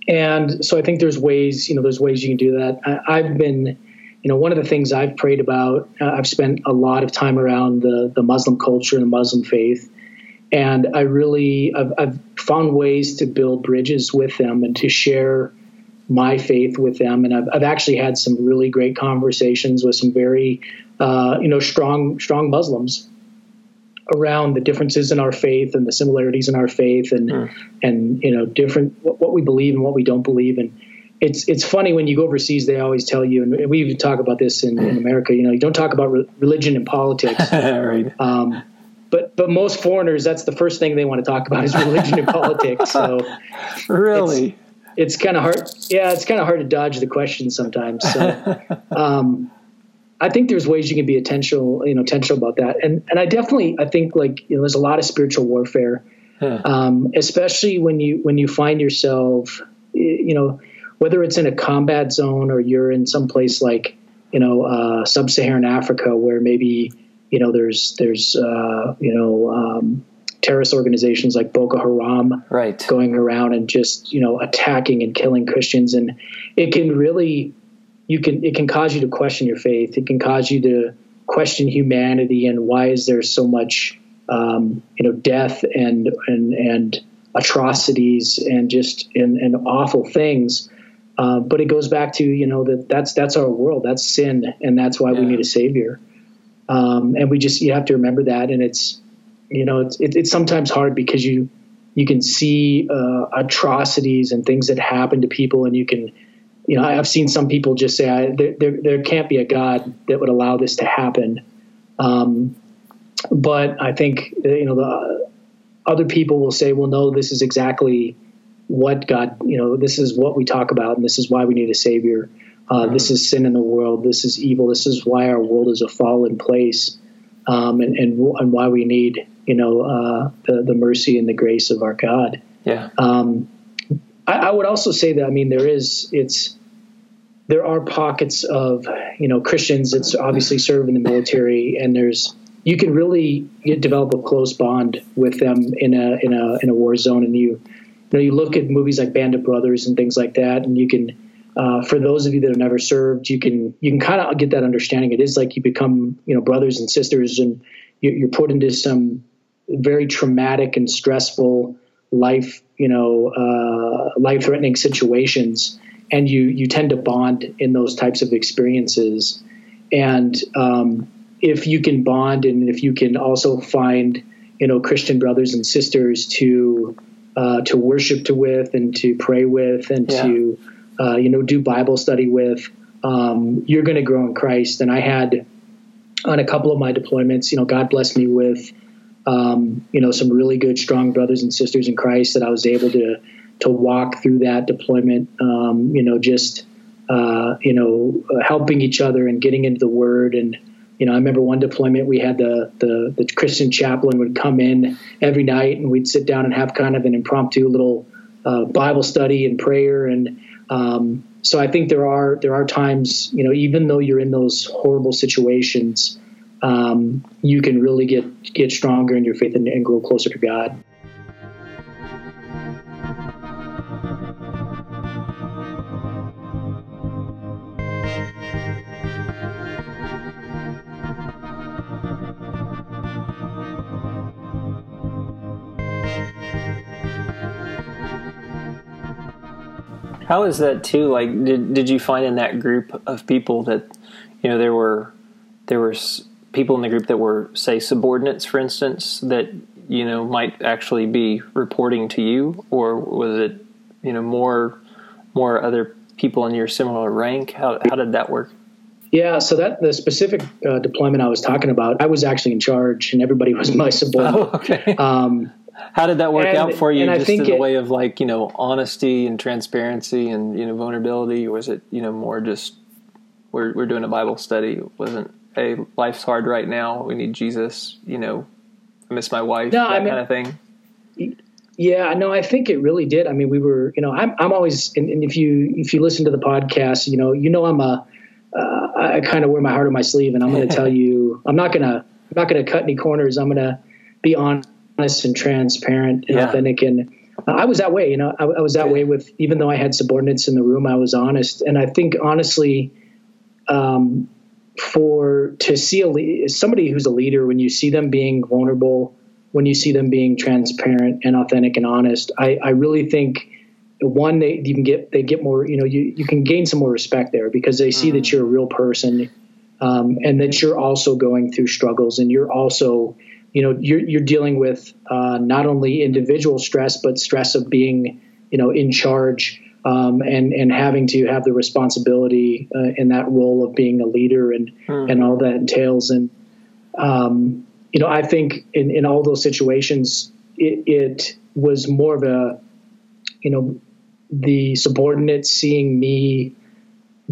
[SPEAKER 3] and so I think there's ways you know there's ways you can do that. I, I've been you know, one of the things I've prayed about, uh, I've spent a lot of time around the, the Muslim culture and the Muslim faith. And I really, I've, I've found ways to build bridges with them and to share my faith with them. And I've, I've actually had some really great conversations with some very, uh, you know, strong, strong Muslims around the differences in our faith and the similarities in our faith and, mm. and, you know, different, what, what we believe and what we don't believe. And, it's it's funny when you go overseas. They always tell you, and we even talk about this in, in America. You know, you don't talk about re- religion and politics.
[SPEAKER 4] right.
[SPEAKER 3] Um, but but most foreigners, that's the first thing they want to talk about is religion and politics. So
[SPEAKER 4] really,
[SPEAKER 3] it's, it's kind of hard. Yeah, it's kind of hard to dodge the question sometimes. So. Um, I think there's ways you can be intentional, you know, intentional about that, and and I definitely I think like you know there's a lot of spiritual warfare, huh. um, especially when you when you find yourself, you know, whether it's in a combat zone or you're in some place like you know uh, sub-Saharan Africa where maybe you know there's there's uh, you know um, terrorist organizations like Boko Haram
[SPEAKER 4] right.
[SPEAKER 3] going around and just you know attacking and killing Christians and it can really you can it can cause you to question your faith it can cause you to question humanity and why is there so much um, you know death and and and atrocities and just and, and awful things uh, but it goes back to you know that that's that's our world. That's sin, and that's why yeah. we need a savior. Um, and we just you have to remember that. And it's you know it's it, it's sometimes hard because you you can see uh, atrocities and things that happen to people, and you can you know I've seen some people just say I, there, there, there can't be a God that would allow this to happen. Um, but I think you know the other people will say, well, no, this is exactly what God, you know, this is what we talk about, and this is why we need a Savior. Uh, mm-hmm. This is sin in the world. This is evil. This is why our world is a fallen place, um, and, and and why we need, you know, uh, the the mercy and the grace of our God.
[SPEAKER 4] Yeah.
[SPEAKER 3] Um, I, I would also say that I mean there is it's there are pockets of you know Christians that's obviously serve in the military, and there's you can really develop a close bond with them in a in a in a war zone, and you you know, you look at movies like Band of Brothers and things like that, and you can, uh, for those of you that have never served, you can you can kind of get that understanding. It is like you become, you know, brothers and sisters, and you're put into some very traumatic and stressful life, you know, uh, life threatening situations, and you you tend to bond in those types of experiences, and um, if you can bond, and if you can also find, you know, Christian brothers and sisters to uh, to worship to with and to pray with and yeah. to uh, you know do Bible study with, um, you're going to grow in Christ. And I had on a couple of my deployments, you know, God blessed me with um, you know some really good, strong brothers and sisters in Christ that I was able to to walk through that deployment. Um, you know, just uh, you know, helping each other and getting into the Word and you know, I remember one deployment we had the, the the Christian chaplain would come in every night and we'd sit down and have kind of an impromptu little uh, Bible study and prayer and um, so I think there are there are times you know even though you're in those horrible situations, um, you can really get get stronger in your faith and, and grow closer to God.
[SPEAKER 4] How is that too? Like, did did you find in that group of people that you know there were there were people in the group that were say subordinates, for instance, that you know might actually be reporting to you, or was it you know more more other people in your similar rank? How how did that work?
[SPEAKER 3] Yeah, so that the specific uh, deployment I was talking about, I was actually in charge, and everybody was my subordinate.
[SPEAKER 4] Oh, okay. Um, how did that work and, out for you? Just in the it, way of like you know honesty and transparency and you know vulnerability, or was it you know more just we're we're doing a Bible study? It wasn't hey life's hard right now. We need Jesus. You know, I miss my wife. No, that I mean, kind of thing.
[SPEAKER 3] Yeah, no, I think it really did. I mean, we were, you know, I'm, I'm always, and, and if you, if you listen to the podcast, you know, you know, I'm a, uh, I kind of wear my heart on my sleeve, and I'm going to tell you, I'm not gonna, I'm not gonna cut any corners. I'm gonna be honest and transparent and yeah. authentic. And I was that way, you know, I, I was that way with, even though I had subordinates in the room, I was honest. And I think honestly, um, for to see a somebody who's a leader, when you see them being vulnerable, when you see them being transparent and authentic and honest, I, I really think one they you can get they get more you know you you can gain some more respect there because they see mm. that you're a real person um, and that you're also going through struggles and you're also you know you're you're dealing with uh, not only individual stress but stress of being you know in charge um, and and having to have the responsibility uh, in that role of being a leader and mm. and all that entails and um, you know I think in in all those situations it, it was more of a you know the subordinates seeing me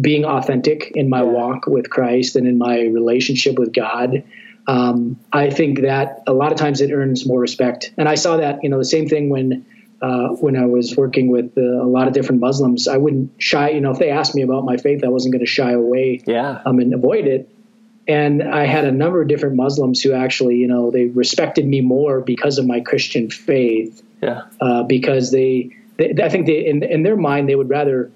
[SPEAKER 3] being authentic in my yeah. walk with Christ and in my relationship with God um, I think that a lot of times it earns more respect. And I saw that, you know, the same thing when uh, when I was working with uh, a lot of different Muslims. I wouldn't shy, you know, if they asked me about my faith, I wasn't going to shy away
[SPEAKER 4] yeah.
[SPEAKER 3] um, and avoid it. And I had a number of different Muslims who actually, you know, they respected me more because of my Christian faith.
[SPEAKER 4] Yeah.
[SPEAKER 3] Uh, because they, they, I think they, in, in their mind, they would rather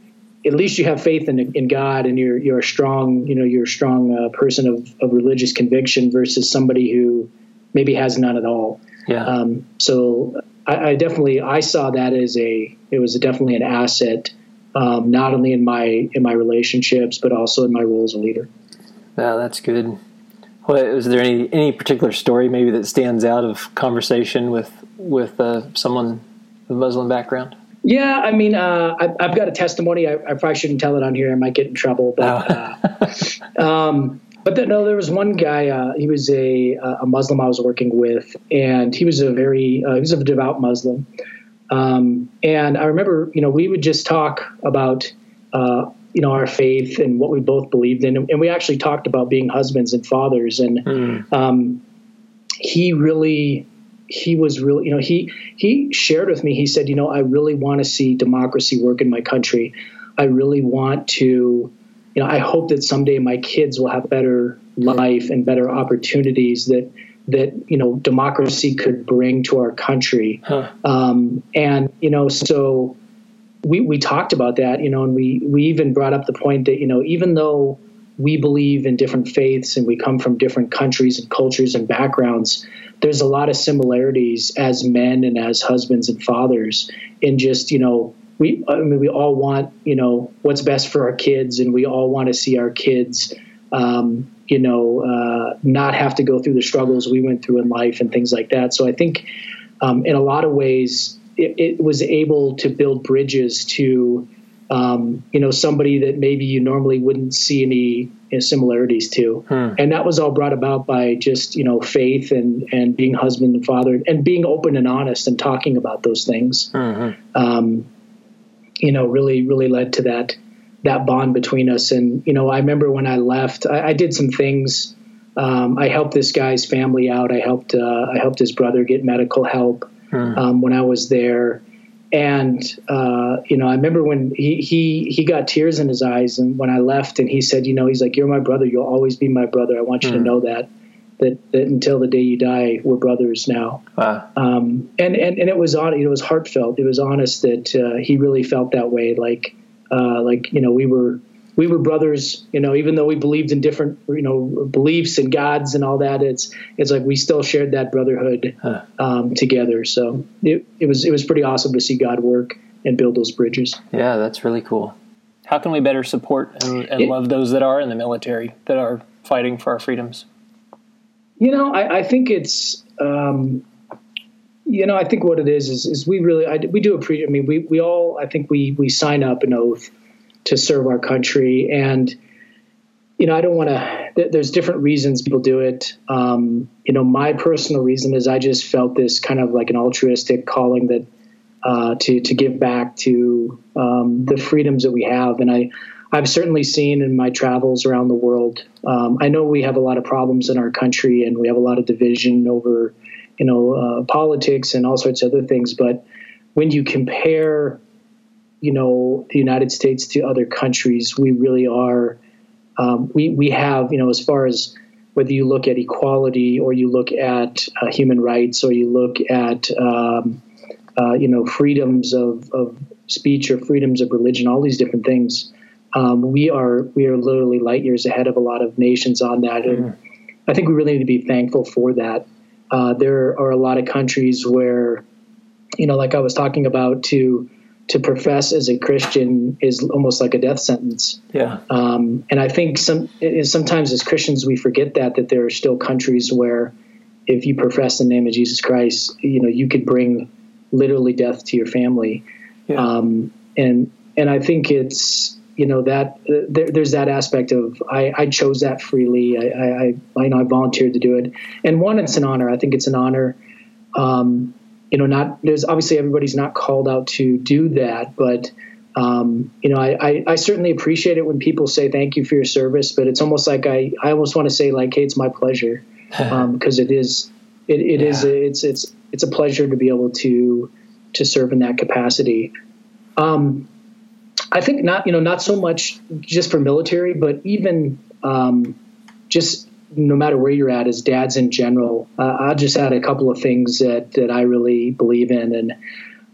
[SPEAKER 3] at least you have faith in, in God and you're you're a strong you know you're a strong uh, person of, of religious conviction versus somebody who maybe has none at all.
[SPEAKER 4] Yeah.
[SPEAKER 3] Um, so I, I, definitely I saw that as a it was definitely an asset, um, not only in my in my relationships but also in my role as a leader.
[SPEAKER 4] Yeah, that's good. Well, is there any any particular story maybe that stands out of conversation with with uh, someone with Muslim background?
[SPEAKER 3] Yeah, I mean, uh, I, have got a testimony. I, I, probably shouldn't tell it on here. I might get in trouble. But, uh, um, but no, there was one guy. Uh, he was a a Muslim I was working with, and he was a very uh, he was a devout Muslim. Um, and I remember, you know, we would just talk about uh, you know our faith and what we both believed in, and we actually talked about being husbands and fathers. And mm. um, he really he was really, you know, he he shared with me. He said, you know, I really want to see democracy work in my country. I really want to, you know, I hope that someday my kids will have better life and better opportunities that that you know democracy could bring to our country. Huh. Um, and you know, so we we talked about that, you know, and we we even brought up the point that you know, even though we believe in different faiths and we come from different countries and cultures and backgrounds there's a lot of similarities as men and as husbands and fathers in just you know we I mean we all want you know what's best for our kids and we all want to see our kids um, you know uh, not have to go through the struggles we went through in life and things like that so I think um, in a lot of ways it, it was able to build bridges to um, you know, somebody that maybe you normally wouldn't see any you know, similarities to. Hmm. And that was all brought about by just, you know, faith and, and being husband and father and being open and honest and talking about those things. Mm-hmm. You know, really, really led to that, that bond between us. And, you know, I remember when I left, I, I did some things Um, I helped this guy's family out. I helped uh, I helped his brother get medical help um, when I was there. And uh, you know, I remember when he he he got tears in his eyes, and when I left, and he said, you know, he's like, "You're my brother. You'll always be my brother. I want you to know that." That, that until the day you die, we're brothers now.
[SPEAKER 4] Wow.
[SPEAKER 3] Um, and, and and it was on. It was heartfelt. It was honest that uh, he really felt that way. Like uh, like you know, we were we were brothers. You know, even though we believed in different you know beliefs and gods and all that, it's it's like we still shared that brotherhood
[SPEAKER 4] Huh.
[SPEAKER 3] um, together. So it, it was it was pretty awesome to see God work and build those bridges.
[SPEAKER 4] Yeah, that's really cool. How can we better support and, and
[SPEAKER 3] Yeah.
[SPEAKER 4] love those that are in the military that are fighting for our freedoms?
[SPEAKER 3] You know, I, I think it's, um, you know, I think what it is is, is we really, I, we do appreciate. I mean, we we all, I think we we sign up an oath to serve our country, and you know, I don't want to. Th- there's different reasons people do it. Um, you know, my personal reason is I just felt this kind of like an altruistic calling that uh, to to give back to um, the freedoms that we have, and I. I've certainly seen in my travels around the world. Um, I know we have a lot of problems in our country, and we have a lot of division over, you know, uh, politics and all sorts of other things. But when you compare, you know, the United States to other countries, we really are. Um, we we have, you know, as far as whether you look at equality or you look at uh, human rights or you look at, um, uh, you know, freedoms of, of speech or freedoms of religion, all these different things um, we are we are literally light years ahead of a lot of nations on that, and I think we really need to be thankful for that. Uh, there are a lot of countries where, you know, like I was talking about, to to profess as a Christian is almost like a death sentence.
[SPEAKER 4] Yeah.
[SPEAKER 3] Um, and I think some sometimes as Christians we forget that that there are still countries where if you profess the name of Jesus Christ, you know, you could bring literally death to your family.
[SPEAKER 4] Yeah.
[SPEAKER 3] Um, and and I think it's you know that uh, there, there's that aspect of I, I chose that freely. I, I, I I know I volunteered to do it, and one, it's an honor. I think it's an honor. Um, you know, not there's obviously everybody's not called out to do that, but um, you know, I, I, I certainly appreciate it when people say thank you for your service, but it's almost like I, I almost want to say like, hey, it's my pleasure, because it is it, it is
[SPEAKER 4] Yeah.
[SPEAKER 3] it's it's it's a pleasure to be able to to serve in that capacity. Um, I think not, you know, not so much just for military, but even um, just no matter where you're at as dads in general. Uh, I'll just add a couple of things that that I really believe in, and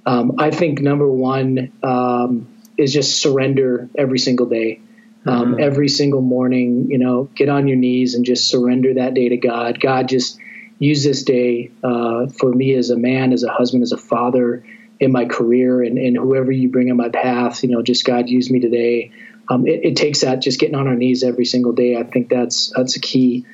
[SPEAKER 3] um, I think number one um, is just surrender every single day. Um, Every single morning, you know, get on your knees and just surrender that day to God. God, just use this day uh, for me as a man, as a husband, as a father, in my career, and, and whoever you bring in my path. You know, just God, use me today. Um, it, it takes that just getting on our knees every single day. I think that's that's a key.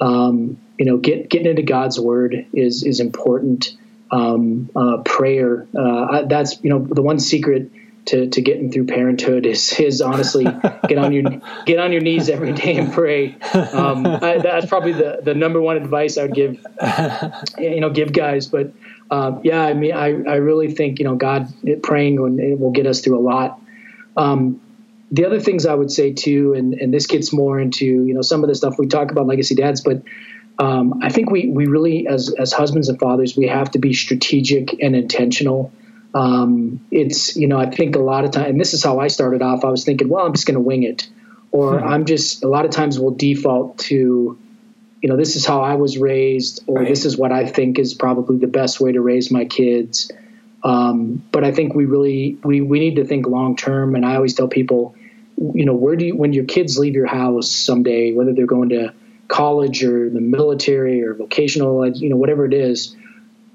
[SPEAKER 3] Um, you know, get, getting into God's word is is important. Um, uh, prayer. Uh, I, that's you know the one secret to, to getting through parenthood is is honestly get on your get on your knees every day and pray. Um, I, that's probably the, the number one advice I would give you know give guys. But um, yeah, I mean I, I really think you know God praying and it will get us through a lot. Um, the other things I would say too, and, and this gets more into you know some of the stuff we talk about legacy dads, but um, I think we we really as as husbands and fathers we have to be strategic and intentional. Um, it's you know I think a lot of time, and this is how I started off. I was thinking, well, I'm just going to wing it, or I'm just a lot of times we'll default to, you know, this is how I was raised, or
[SPEAKER 4] Right.
[SPEAKER 3] this is what I think is probably the best way to raise my kids. Um, but I think we really we we need to think long term. And I always tell people, you know, where do you when your kids leave your house someday, whether they're going to college or the military or vocational, you know, whatever it is,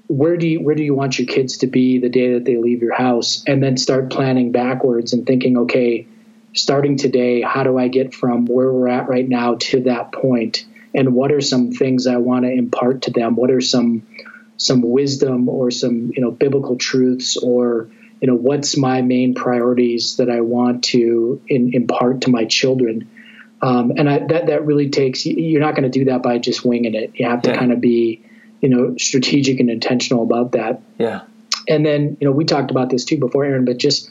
[SPEAKER 3] where do you where do you want your kids to be the day that they leave your house, and then start planning backwards and thinking, okay, starting today, how do I get from where we're at right now to that point, and what are some things I want to impart to them? What are some some wisdom or some you know biblical truths or you know what's my main priorities that I want to in, impart to my children um, and I, that that really takes you're not going to do that by just winging it you have to
[SPEAKER 4] Yeah.
[SPEAKER 3] kind of be you know strategic and intentional about that
[SPEAKER 4] Yeah.
[SPEAKER 3] and then you know we talked about this too before Aaron but just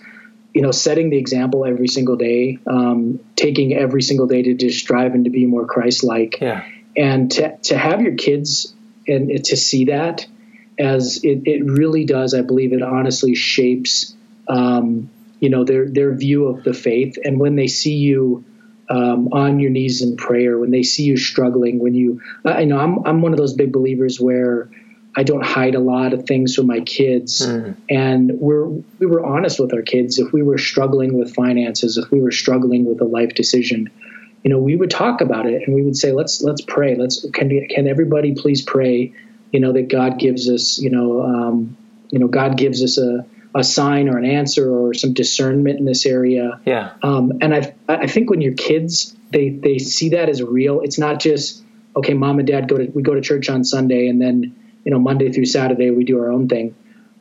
[SPEAKER 3] you know setting the example every single day um, taking every single day to just strive and to be more Christ like
[SPEAKER 4] Yeah.
[SPEAKER 3] and to to have your kids and to see that as it, it really does, I believe it honestly shapes, um, you know, their their view of the faith. And when they see you um, on your knees in prayer, when they see you struggling, when you, I know I'm I'm one of those big believers where I don't hide a lot of things from my kids, mm. and we're we were honest with our kids. If we were struggling with finances, if we were struggling with a life decision, you know, we would talk about it and we would say, let's let's pray. Let's can can everybody please pray you know that God gives us, you know, um, you know, God gives us a, a sign or an answer or some discernment in this area.
[SPEAKER 4] Yeah.
[SPEAKER 3] Um, and I I think when your kids they they see that as real, it's not just okay, mom and dad go to we go to church on Sunday and then you know Monday through Saturday we do our own thing.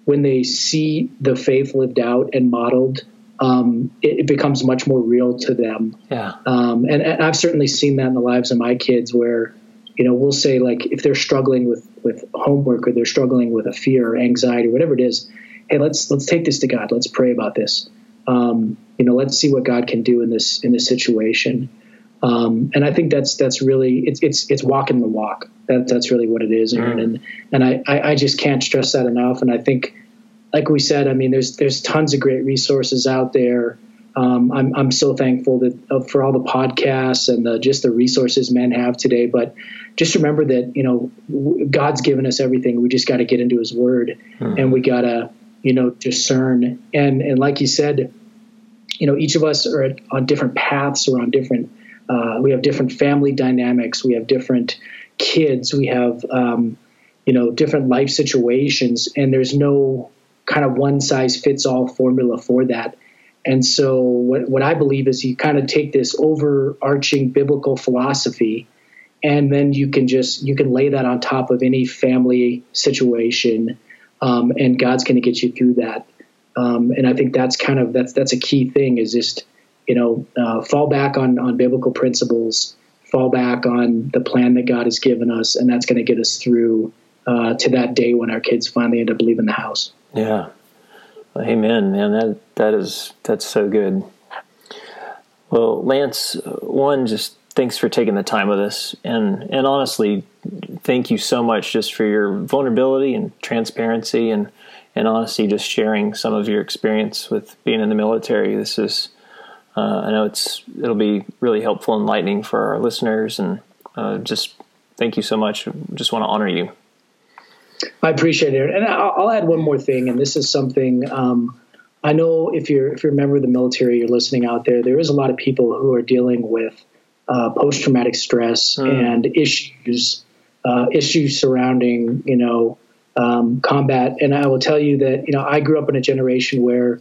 [SPEAKER 3] When they see the faith lived out and modeled, um, it, it, becomes much more real to them.
[SPEAKER 4] Yeah.
[SPEAKER 3] Um, and, and, I've certainly seen that in the lives of my kids, where you know, we'll say like if they're struggling with with homework or they're struggling with a fear or anxiety or whatever it is, hey, let's let's take this to God. Let's pray about this. Um, you know, let's see what God can do in this in this situation. Um, and I think that's that's really it's it's it's walking the walk. That that's really what it is, Aaron. Mm. And and I, I I just can't stress that enough. And I think, like we said, I mean, there's there's tons of great resources out there. Um, I'm, I'm so thankful that uh, for all the podcasts and the, just the resources men have today. But just remember that you know God's given us everything. We just got to get into His Word, hmm. and we got to you know discern. And and like you said, you know each of us are on different paths or on different. Uh, we have different family dynamics. We have different kids. We have um, you know different life situations, and there's no kind of one size fits all formula for that. And so, what, what I believe is you kind of take this overarching biblical philosophy and then you can just you can lay that on top of any family situation um, and god's going to get you through that um, and i think that's kind of that's that's a key thing is just you know uh, fall back on on biblical principles fall back on the plan that god has given us and that's going to get us through uh, to that day when our kids finally end up leaving the house.
[SPEAKER 4] Yeah. Amen man that that is that's so good. Well lance one just thanks for taking the time with us and and honestly thank you so much just for your vulnerability and transparency and and honestly just sharing some of your experience with being in the military. This is uh, I know it's it'll be really helpful and enlightening for our listeners and uh, just thank you so much just want to honor you
[SPEAKER 3] I appreciate it and I'll, I'll add one more thing and this is something um, I know if you're if you're a member of the military you're listening out there there is a lot of people who are dealing with uh, post traumatic stress mm. and issues uh, issues surrounding you know um, combat. And I will tell you that you know I grew up in a generation where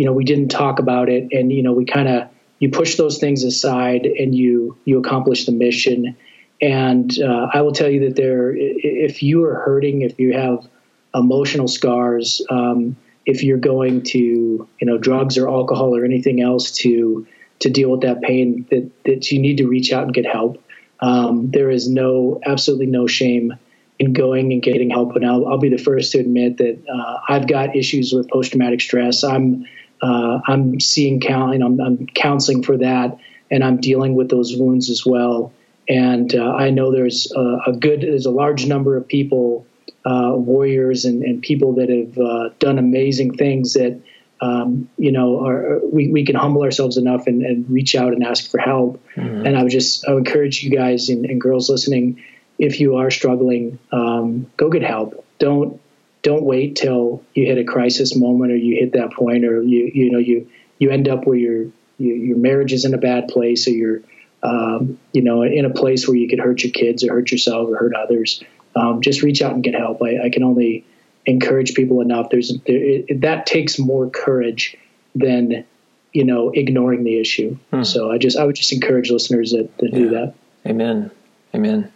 [SPEAKER 3] you know we didn't talk about it, and you know we kind of you push those things aside and you you accomplish the mission. And uh, I will tell you that there, if you are hurting, if you have emotional scars, um, if you're going to you know drugs or alcohol or anything else to to deal with that pain that, that you need to reach out and get help. Um, there is no, absolutely no shame in going and getting help. And I'll, I'll be the first to admit that uh, I've got issues with post traumatic stress. I'm, uh, I'm seeing counseling, I'm, I'm, counseling for that, and I'm dealing with those wounds as well. And uh, I know there's a, a, good, there's a large number of people, uh, warriors and, and, people that have uh, done amazing things that um, you know, our, we, we can humble ourselves enough and, and reach out and ask for help. Mm-hmm. And I would just, I would encourage you guys and, and girls listening, if you are struggling, um, go get help. Don't, don't wait till you hit a crisis moment or you hit that point or you, you know, you, you end up where your, your, your marriage is in a bad place or you're, um, you know, in a place where you could hurt your kids or hurt yourself or hurt others. Um, just reach out and get help. I, I can only, encourage people enough. There's there, it, that takes more courage than you know ignoring the issue. Hmm. So I just I would just encourage listeners that, to yeah. do that.
[SPEAKER 4] Amen. Amen.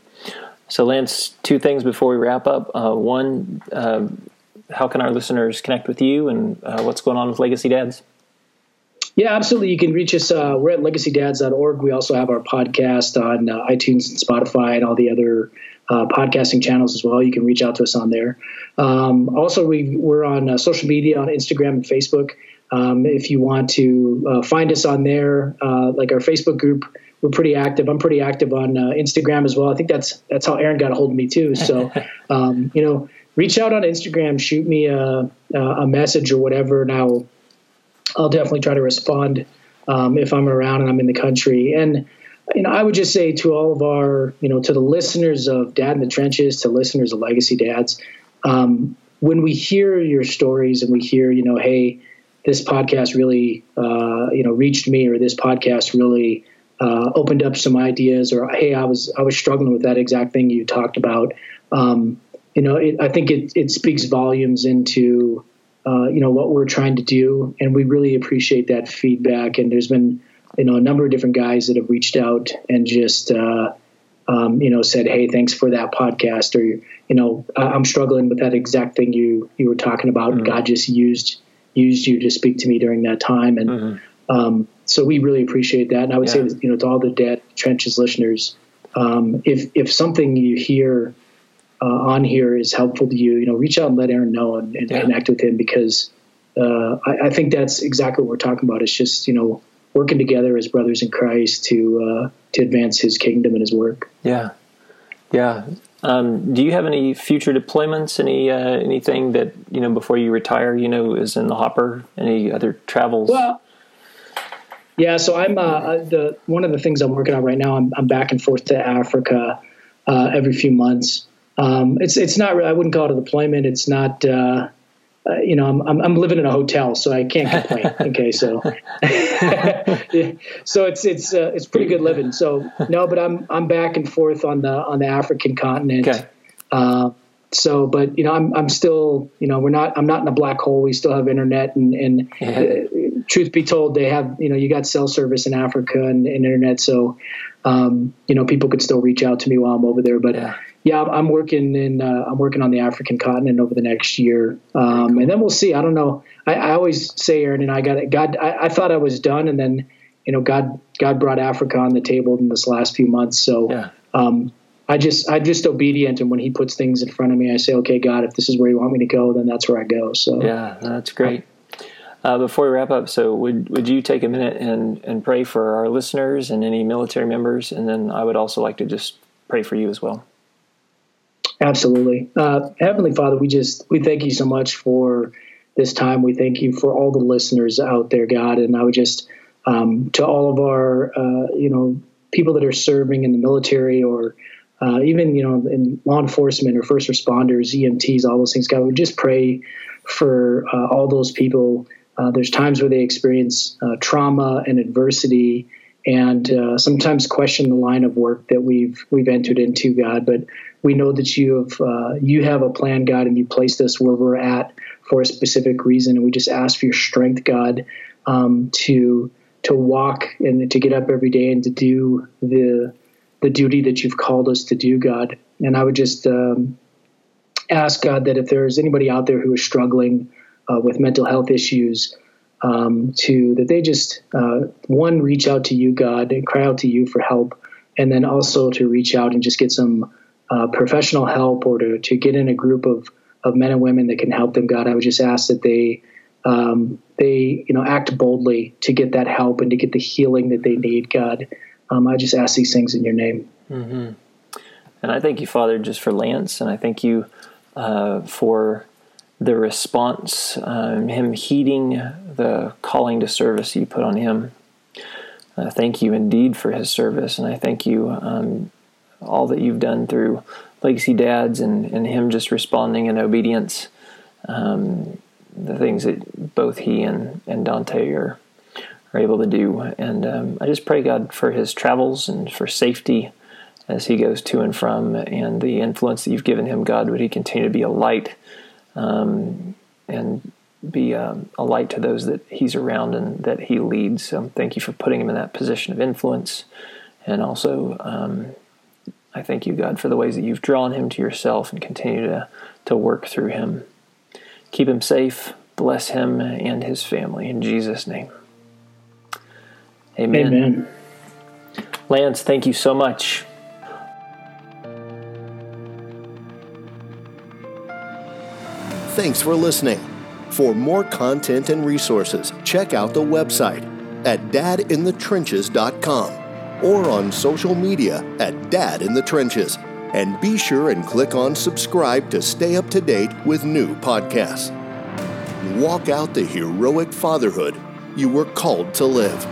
[SPEAKER 4] So Lance, two things before we wrap up. Uh, one, uh, how can our listeners connect with you, and uh, what's going on with Legacy Dads?
[SPEAKER 3] Yeah, absolutely. You can reach us. Uh, we're at legacydads.org. We also have our podcast on uh, iTunes and Spotify and all the other uh, podcasting channels as well. You can reach out to us on there. Um, also, we, we're on social media on Instagram and Facebook. Um, if you want to find us on there, like our Facebook group, we're pretty active. I'm pretty active on uh, Instagram as well. I think that's that's how Aaron got a hold of me too. So, um, you know, reach out on Instagram, shoot me a, a message or whatever, and I'll I'll definitely try to respond um, if I'm around and I'm in the country. And you know, I would just say to all of our, you know, to the listeners of Dad in the Trenches, to listeners of Legacy Dads, um, when we hear your stories and we hear, you know, hey, this podcast really, uh, you know, reached me, or this podcast really uh, opened up some ideas, or hey, I was I was struggling with that exact thing you talked about. Um, you know, it, I think it it speaks volumes into uh, you know what we're trying to do, and we really appreciate that feedback. And there's been you know a number of different guys that have reached out and just uh, um, you know said, "Hey, thanks for that podcast," or you know, I'm struggling with that exact thing you you were talking about. Mm-hmm. God just used used you to speak to me during that time, and mm-hmm. um, so we really appreciate that. And I would yeah. say, you know, to all the Dad Trenches listeners, um, if if something you hear uh, on here is helpful to you, you know, reach out and let Aaron know and, and yeah. connect with him because uh, I, I, think that's exactly what we're talking about. It's just you know working together as brothers in Christ to uh, to advance His kingdom and His work.
[SPEAKER 4] Yeah, yeah. Um, do you have any future deployments? Any uh, anything that you know before you retire? You know, is in the hopper? Any other travels?
[SPEAKER 3] Well, yeah. So I'm uh, the one of the things I'm working on right now. I'm, I'm back and forth to Africa uh, every few months. Um, it's it's not. I wouldn't call it a deployment. It's not. Uh, uh, you know, I'm, I'm, I'm living in a hotel, so I can't complain. okay, so so it's it's uh, it's pretty good living. So no, but I'm I'm back and forth on the on the African continent. Okay. Uh, so, but you know, I'm I'm still you know we're not I'm not in a black hole. We still have internet, and and uh, truth be told, they have you know you got cell service in Africa and, and internet, so um, you know people could still reach out to me while I'm over there. But yeah yeah, I'm working in uh, I'm working on the African continent over the next year, um, cool. and then we'll see. I don't know. I, I, always say, Aaron, and I got it. God, I, I, thought I was done, and then you know, God God brought Africa on the table in this last few months. So yeah. um, I just I'm just obedient, and when He puts things in front of me, I say, okay, God, if this is where you want me to go, then that's where I go. So
[SPEAKER 4] yeah, that's great. Uh, before we wrap up, so would would you take a minute and and pray for our listeners and any military members, and then I would also like to just pray for you as well.
[SPEAKER 3] Absolutely. Uh, Heavenly Father, we just, we thank you so much for this time. We thank you for all the listeners out there, God. And I would just, um, to all of our, uh, you know, people that are serving in the military or uh, even, you know, in law enforcement or first responders, EMTs, all those things, God, we just pray for uh, all those people. Uh, there's times where they experience uh, trauma and adversity and uh, sometimes question the line of work that we've we've entered into, God. But we know that you have uh, you have a plan, God, and you placed us where we're at for a specific reason. And we just ask for your strength, God, um, to to walk and to get up every day and to do the the duty that you've called us to do, God. And I would just um, ask God that if there's anybody out there who is struggling uh, with mental health issues, um, to that they just uh, one reach out to you, God, and cry out to you for help, and then also to reach out and just get some uh, professional help or to, to get in a group of, of men and women that can help them, God, I would just ask that they um, they you know act boldly to get that help and to get the healing that they need, God. Um, I just ask these things in your name.
[SPEAKER 4] Mm-hmm. And I thank you, Father, just for Lance, and I thank you uh, for the response, um, him heeding the calling to service you put on him. Uh, thank you indeed for his service, and I thank you um, all that you've done through Legacy Dads and, and him just responding in obedience. Um, the things that both he and, and Dante are, are able to do. And um, I just pray, God, for his travels and for safety as he goes to and from, and the influence that you've given him, God, would he continue to be a light um, and be um, a light to those that he's around and that he leads. So thank you for putting him in that position of influence. And also, um, I thank you, God, for the ways that you've drawn him to yourself and continue to, to work through him. Keep him safe. Bless him and his family. In Jesus' name. Amen. Amen. Lance, thank you so much.
[SPEAKER 1] Thanks for listening. For more content and resources, check out the website at dadinthetrenches.com or on social media at Dad in the Trenches. And be sure and click on subscribe to stay up to date with new podcasts. Walk out the heroic fatherhood you were called to live.